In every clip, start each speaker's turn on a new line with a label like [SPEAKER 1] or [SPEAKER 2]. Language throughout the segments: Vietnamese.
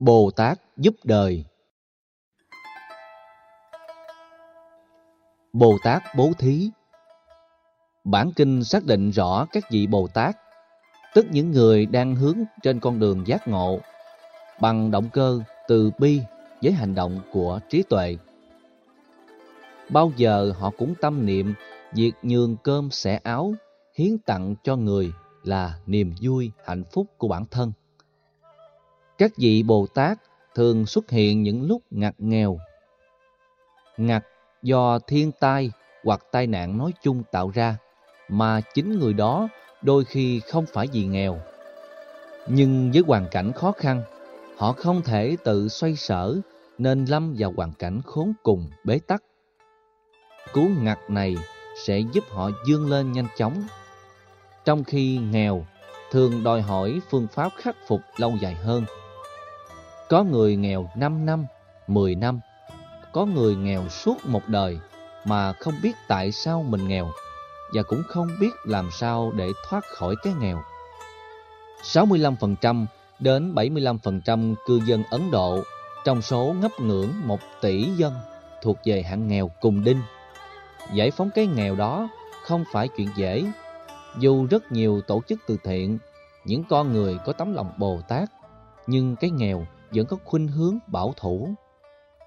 [SPEAKER 1] Bồ Tát giúp đời Bồ Tát bố thí Bản kinh xác định rõ các vị Bồ Tát, tức những người đang hướng trên con đường giác ngộ, bằng động cơ từ bi với hành động của trí tuệ. Bao giờ họ cũng tâm niệm việc nhường cơm xẻ áo, hiến tặng cho người là niềm vui hạnh phúc của bản thân. Các vị Bồ Tát thường xuất hiện những lúc ngặt nghèo. Ngặt do thiên tai hoặc tai nạn nói chung tạo ra, mà chính người đó đôi khi không phải vì nghèo. Nhưng với hoàn cảnh khó khăn, họ không thể tự xoay sở nên lâm vào hoàn cảnh khốn cùng bế tắc. Cú ngặt này sẽ giúp họ vươn lên nhanh chóng. Trong khi nghèo thường đòi hỏi phương pháp khắc phục lâu dài hơn. Có người nghèo 5 năm, 10 năm, có người nghèo suốt một đời mà không biết tại sao mình nghèo và cũng không biết làm sao để thoát khỏi cái nghèo. 65% đến 75% cư dân Ấn Độ trong số ngấp ngưỡng 1 tỷ dân thuộc về hạng nghèo cùng đinh. Giải phóng cái nghèo đó không phải chuyện dễ. Dù rất nhiều tổ chức từ thiện, những con người có tấm lòng Bồ Tát, nhưng cái nghèo vẫn có khuynh hướng bảo thủ.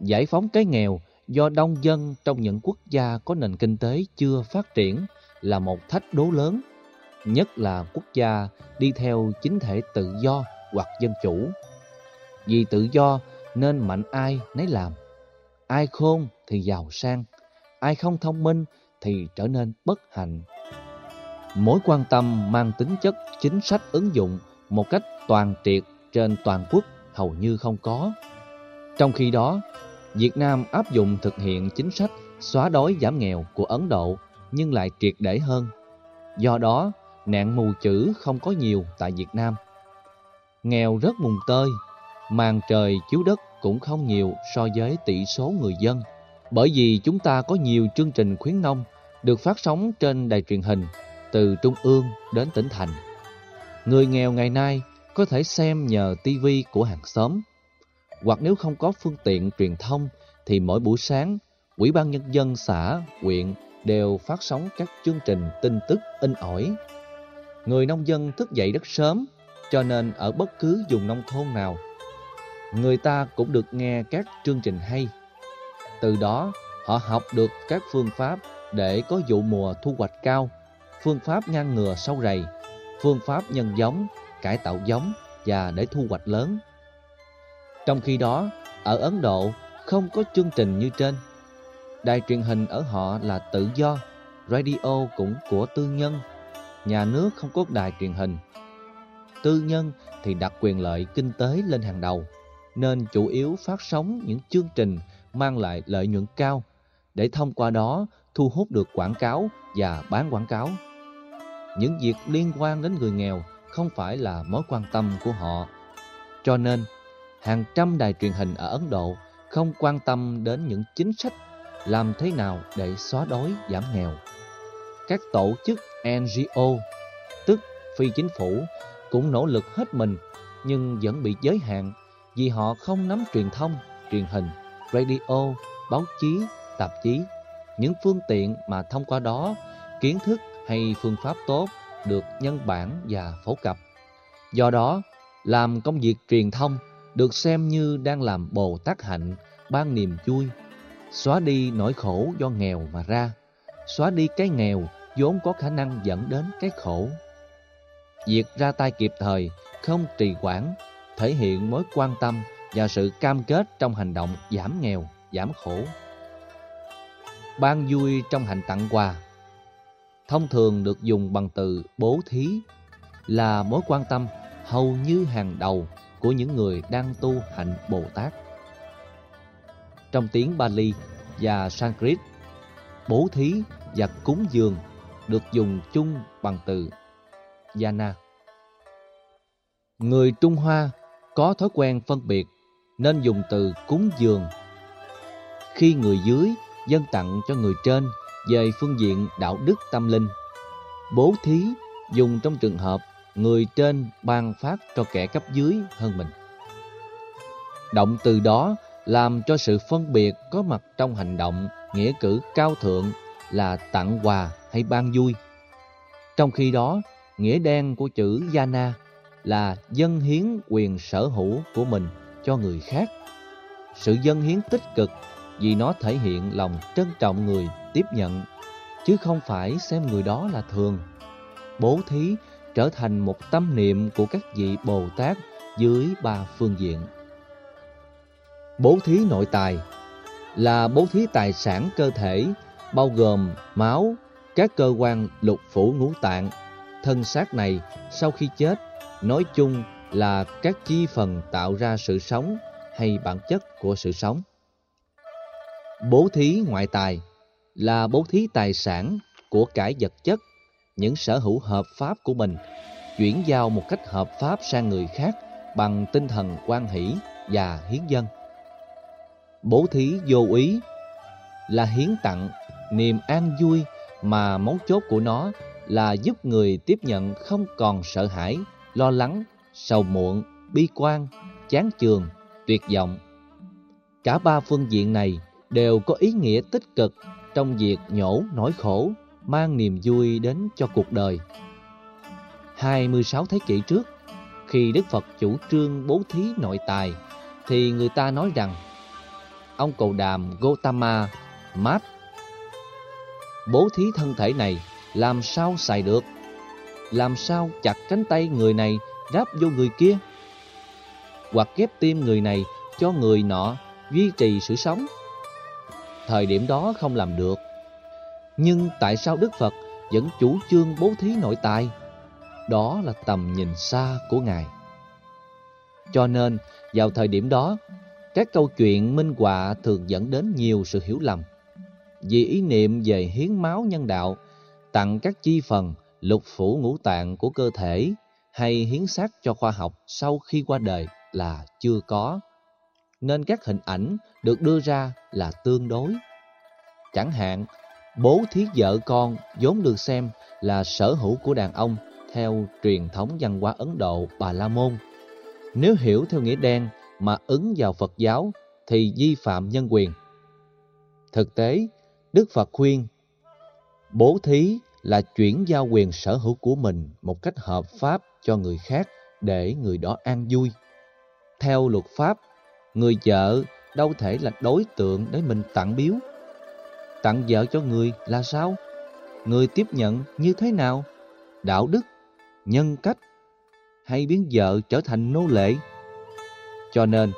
[SPEAKER 1] Giải phóng cái nghèo do đông dân trong những quốc gia có nền kinh tế chưa phát triển là một thách đố lớn, nhất là quốc gia đi theo chính thể tự do hoặc dân chủ. Vì tự do nên mạnh ai nấy làm, ai khôn thì giàu sang, ai không thông minh thì trở nên bất hạnh. Mối quan tâm mang tính chất chính sách ứng dụng một cách toàn triệt trên toàn quốc hầu như không có. Trong khi đó, Việt Nam áp dụng thực hiện chính sách xóa đói giảm nghèo của Ấn Độ nhưng lại triệt để hơn. Do đó, nạn mù chữ không có nhiều tại Việt Nam. Nghèo rất mùng tơi, màn trời chiếu đất cũng không nhiều so với tỷ số người dân. Bởi vì chúng ta có nhiều chương trình khuyến nông được phát sóng trên đài truyền hình từ trung ương đến tỉnh thành. Người nghèo ngày nay có thể xem nhờ tivi của hàng xóm. Hoặc nếu không có phương tiện truyền thông thì mỗi buổi sáng, Ủy ban Nhân dân xã, huyện đều phát sóng các chương trình tin tức in ỏi. Người nông dân thức dậy rất sớm, cho nên ở bất cứ vùng nông thôn nào, người ta cũng được nghe các chương trình hay. Từ đó, họ học được các phương pháp để có vụ mùa thu hoạch cao, phương pháp ngăn ngừa sâu rầy, phương pháp nhân giống, cải tạo giống và để thu hoạch lớn. Trong khi đó, ở Ấn Độ không có chương trình như trên. Đài truyền hình ở họ là tự do, radio cũng của tư nhân. Nhà nước không có đài truyền hình. Tư nhân thì đặt quyền lợi kinh tế lên hàng đầu, nên chủ yếu phát sóng những chương trình mang lại lợi nhuận cao để thông qua đó thu hút được quảng cáo và bán quảng cáo. Những việc liên quan đến người nghèo không phải là mối quan tâm của họ. Cho nên, hàng trăm đài truyền hình ở Ấn Độ không quan tâm đến những chính sách làm thế nào để xóa đói giảm nghèo. Các tổ chức NGO, tức phi chính phủ, cũng nỗ lực hết mình nhưng vẫn bị giới hạn vì họ không nắm truyền thông, truyền hình, radio, báo chí, tạp chí, những phương tiện mà thông qua đó kiến thức hay phương pháp tốt được nhân bản và phổ cập. Do đó, làm công việc truyền thông được xem như đang làm Bồ Tát hạnh, ban niềm vui, xóa đi nỗi khổ do nghèo mà ra, xóa đi cái nghèo vốn có khả năng dẫn đến cái khổ. Việc ra tay kịp thời, không trì hoãn, thể hiện mối quan tâm và sự cam kết trong hành động giảm nghèo, giảm khổ. Ban vui trong hành tặng quà thông thường được dùng bằng từ bố thí là mối quan tâm hầu như hàng đầu của những người đang tu hạnh Bồ Tát. Trong tiếng Bali và Sanskrit, bố thí và cúng dường được dùng chung bằng từ Yana. Người Trung Hoa có thói quen phân biệt nên dùng từ cúng dường. Khi người dưới dâng tặng cho người trên về phương diện đạo đức tâm linh. Bố thí dùng trong trường hợp người trên ban phát cho kẻ cấp dưới hơn mình. Động từ đó làm cho sự phân biệt có mặt trong hành động, nghĩa cử cao thượng là tặng quà hay ban vui. Trong khi đó, nghĩa đen của chữ Yana là dân hiến quyền sở hữu của mình cho người khác. Sự dân hiến tích cực vì nó thể hiện lòng trân trọng người tiếp nhận, chứ không phải xem người đó là thường. Bố thí trở thành một tâm niệm của các vị Bồ Tát dưới ba phương diện. Bố thí nội tài là bố thí tài sản cơ thể bao gồm máu, các cơ quan lục phủ ngũ tạng. Thân xác này sau khi chết, nói chung là các chi phần tạo ra sự sống hay bản chất của sự sống. Bố thí ngoại tài là bố thí tài sản của cải vật chất, những sở hữu hợp pháp của mình, chuyển giao một cách hợp pháp sang người khác bằng tinh thần quan hỷ và hiến dân. Bố thí vô ý là hiến tặng niềm an vui mà mấu chốt của nó là giúp người tiếp nhận không còn sợ hãi, lo lắng, sầu muộn, bi quan, chán chường, tuyệt vọng. Cả ba phương diện này đều có ý nghĩa tích cực trong việc nhổ nỗi khổ, mang niềm vui đến cho cuộc đời. 26 thế kỷ trước, khi Đức Phật chủ trương bố thí nội tài, thì người ta nói rằng ông cầu đàm Gotama Mát bố thí thân thể này làm sao xài được? Làm sao chặt cánh tay người này ráp vô người kia? Hoặc ghép tim người này cho người nọ duy trì sự sống? Thời điểm đó không làm được. Nhưng tại sao Đức Phật vẫn chủ trương bố thí nội tài? Đó là tầm nhìn xa của Ngài. Cho nên, vào thời điểm đó, các câu chuyện minh họa thường dẫn đến nhiều sự hiểu lầm vì ý niệm về hiến máu nhân đạo, tặng các chi phần, lục phủ ngũ tạng của cơ thể hay hiến xác cho khoa học sau khi qua đời là chưa có. Nên các hình ảnh được đưa ra là tương đối. Chẳng hạn, bố thí vợ con vốn được xem là sở hữu của đàn ông theo truyền thống văn hóa Ấn Độ Bà La Môn. Nếu hiểu theo nghĩa đen mà ứng vào Phật giáo thì vi phạm nhân quyền. Thực tế, Đức Phật khuyên, bố thí là chuyển giao quyền sở hữu của mình một cách hợp pháp cho người khác để người đó an vui. Theo luật pháp, người vợ đâu thể là đối tượng để mình tặng biếu. Tặng vợ cho người là sao? Người tiếp nhận như thế nào? Đạo đức, nhân cách hay biến vợ trở thành nô lệ? Cho nên,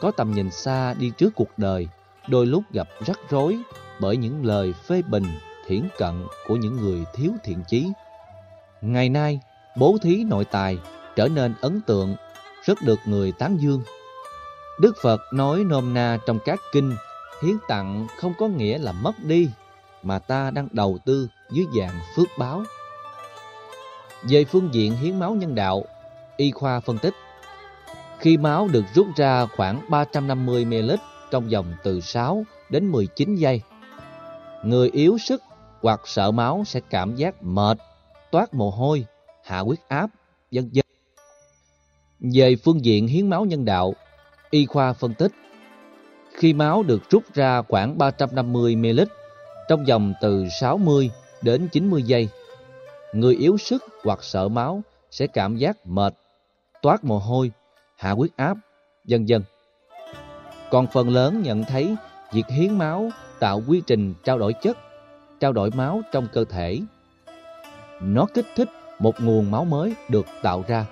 [SPEAKER 1] có tầm nhìn xa đi trước cuộc đời, đôi lúc gặp rắc rối bởi những lời phê bình, thiển cận của những người thiếu thiện chí. Ngày nay, bố thí nội tài trở nên ấn tượng, rất được người tán dương. Đức Phật nói nôm na trong các kinh, hiến tặng không có nghĩa là mất đi, mà ta đang đầu tư dưới dạng phước báo. Về phương diện hiến máu nhân đạo, y khoa phân tích, khi máu được rút ra khoảng 350ml trong vòng từ 6 đến 19 giây, Người yếu sức hoặc sợ máu sẽ cảm giác mệt, toát mồ hôi, hạ huyết áp, vân vân. Về phương diện hiến máu nhân đạo, y khoa phân tích khi máu được rút ra khoảng 350ml trong vòng từ 60 đến 90 giây, người yếu sức hoặc sợ máu sẽ cảm giác mệt, toát mồ hôi, hạ huyết áp, vân vân. Còn phần lớn nhận thấy việc hiến máu tạo quy trình trao đổi chất, trao đổi máu trong cơ thể. Nó kích thích một nguồn máu mới được tạo ra.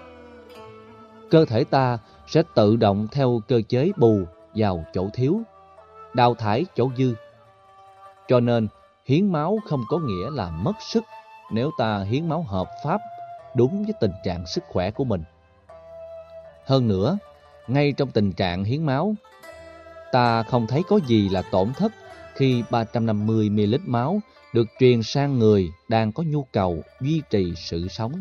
[SPEAKER 1] Cơ thể ta sẽ tự động theo cơ chế bù vào chỗ thiếu, đào thải chỗ dư. Cho nên, hiến máu không có nghĩa là mất sức nếu ta hiến máu hợp pháp đúng với tình trạng sức khỏe của mình. Hơn nữa, ngay trong tình trạng hiến máu, ta không thấy có gì là tổn thất khi 350ml máu được truyền sang người đang có nhu cầu duy trì sự sống.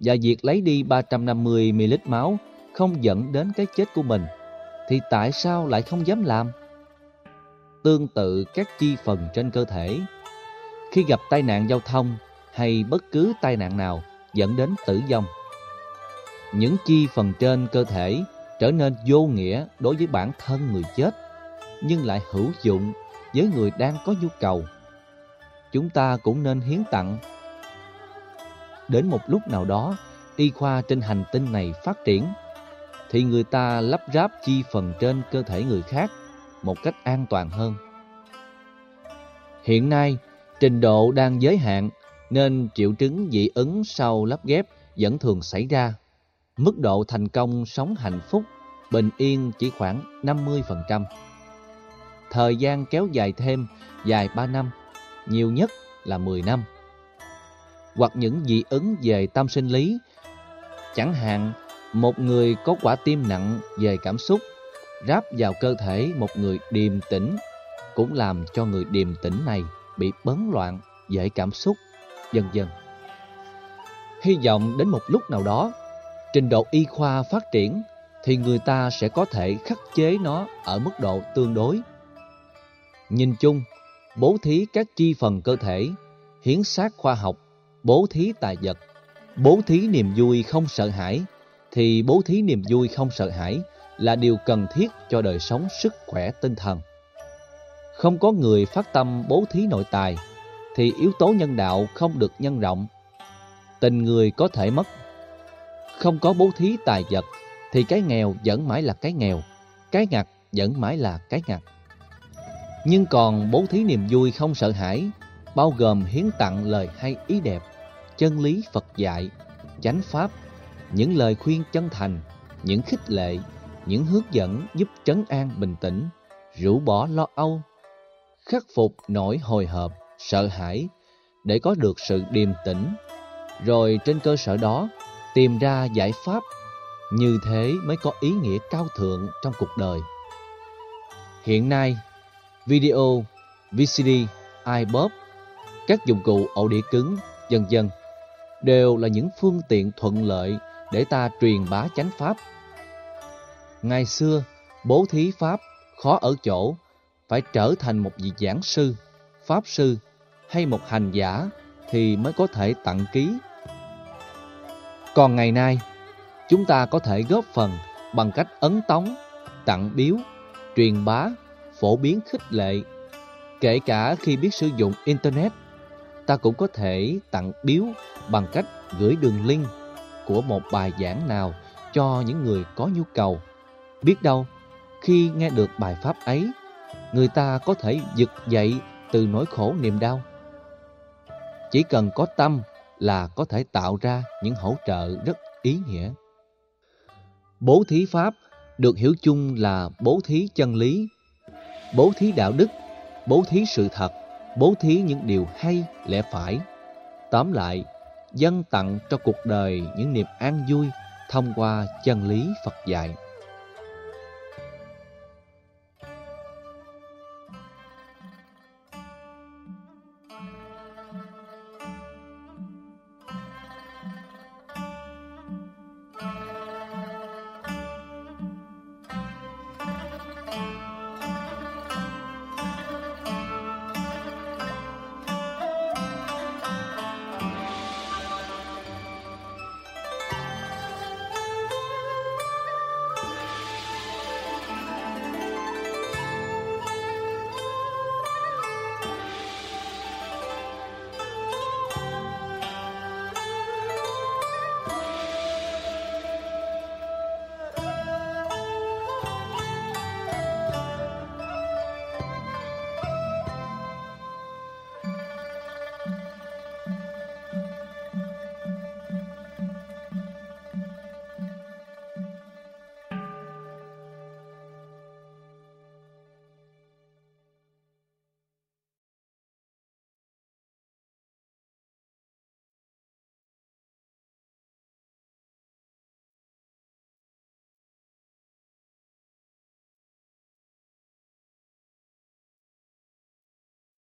[SPEAKER 1] Và việc lấy đi 350ml máu không dẫn đến cái chết của mình, thì tại sao lại không dám làm? Tương tự các chi phần trên cơ thể, khi gặp tai nạn giao thông hay bất cứ tai nạn nào dẫn đến tử vong, những chi phần trên cơ thể trở nên vô nghĩa đối với bản thân người chết, nhưng lại hữu dụng với người đang có nhu cầu. Chúng ta cũng nên hiến tặng. Đến một lúc nào đó, y khoa trên hành tinh này phát triển, thì người ta lắp ráp chi phần trên cơ thể người khác một cách an toàn hơn. Hiện nay, trình độ đang giới hạn nên triệu chứng dị ứng sau lắp ghép vẫn thường xảy ra. Mức độ thành công sống hạnh phúc, bình yên chỉ khoảng 50%. Thời gian kéo dài thêm dài 3 năm, nhiều nhất là 10 năm. Hoặc những dị ứng về tâm sinh lý, chẳng hạn một người có quả tim nặng về cảm xúc, ráp vào cơ thể một người điềm tĩnh cũng làm cho người điềm tĩnh này bị bấn loạn, dễ cảm xúc, dần dần. Hy vọng đến một lúc nào đó, trình độ y khoa phát triển thì người ta sẽ có thể khắc chế nó ở mức độ tương đối. Nhìn chung, bố thí các chi phần cơ thể, hiến xác khoa học, bố thí tài vật, bố thí niềm vui không sợ hãi, thì bố thí niềm vui không sợ hãi là điều cần thiết cho đời sống sức khỏe tinh thần. Không có người phát tâm bố thí nội tài, thì yếu tố nhân đạo không được nhân rộng. Tình người có thể mất. Không có bố thí tài vật, thì cái nghèo vẫn mãi là cái nghèo, cái ngặt vẫn mãi là cái ngặt. Nhưng còn bố thí niềm vui không sợ hãi, bao gồm hiến tặng lời hay ý đẹp, chân lý Phật dạy, chánh pháp, những lời khuyên chân thành, những khích lệ, những hướng dẫn giúp trấn an bình tĩnh, rũ bỏ lo âu, khắc phục nỗi hồi hộp, sợ hãi để có được sự điềm tĩnh, rồi trên cơ sở đó tìm ra giải pháp, như thế mới có ý nghĩa cao thượng trong cuộc đời. Hiện nay, video, VCD, iPod, các dụng cụ ổ đĩa cứng, dần dần đều là những phương tiện thuận lợi để ta truyền bá chánh pháp. Ngày xưa, bố thí pháp khó ở chỗ phải trở thành một vị giảng sư, pháp sư hay một hành giả thì mới có thể tặng ký. Còn ngày nay, chúng ta có thể góp phần bằng cách ấn tống, tặng biếu, truyền bá, phổ biến khích lệ. Kể cả khi biết sử dụng Internet, ta cũng có thể tặng biếu bằng cách gửi đường link của một bài giảng nào cho những người có nhu cầu. Biết đâu, khi nghe được bài pháp ấy, người ta có thể giật dậy từ nỗi khổ niềm đau. Chỉ cần có tâm là có thể tạo ra những hỗ trợ rất ý nghĩa. Bố thí pháp được hiểu chung là bố thí chân lý, bố thí đạo đức, bố thí sự thật, bố thí những điều hay, lẽ phải. Tóm lại, dân tặng cho cuộc đời những niềm an vui thông qua chân lý Phật dạy.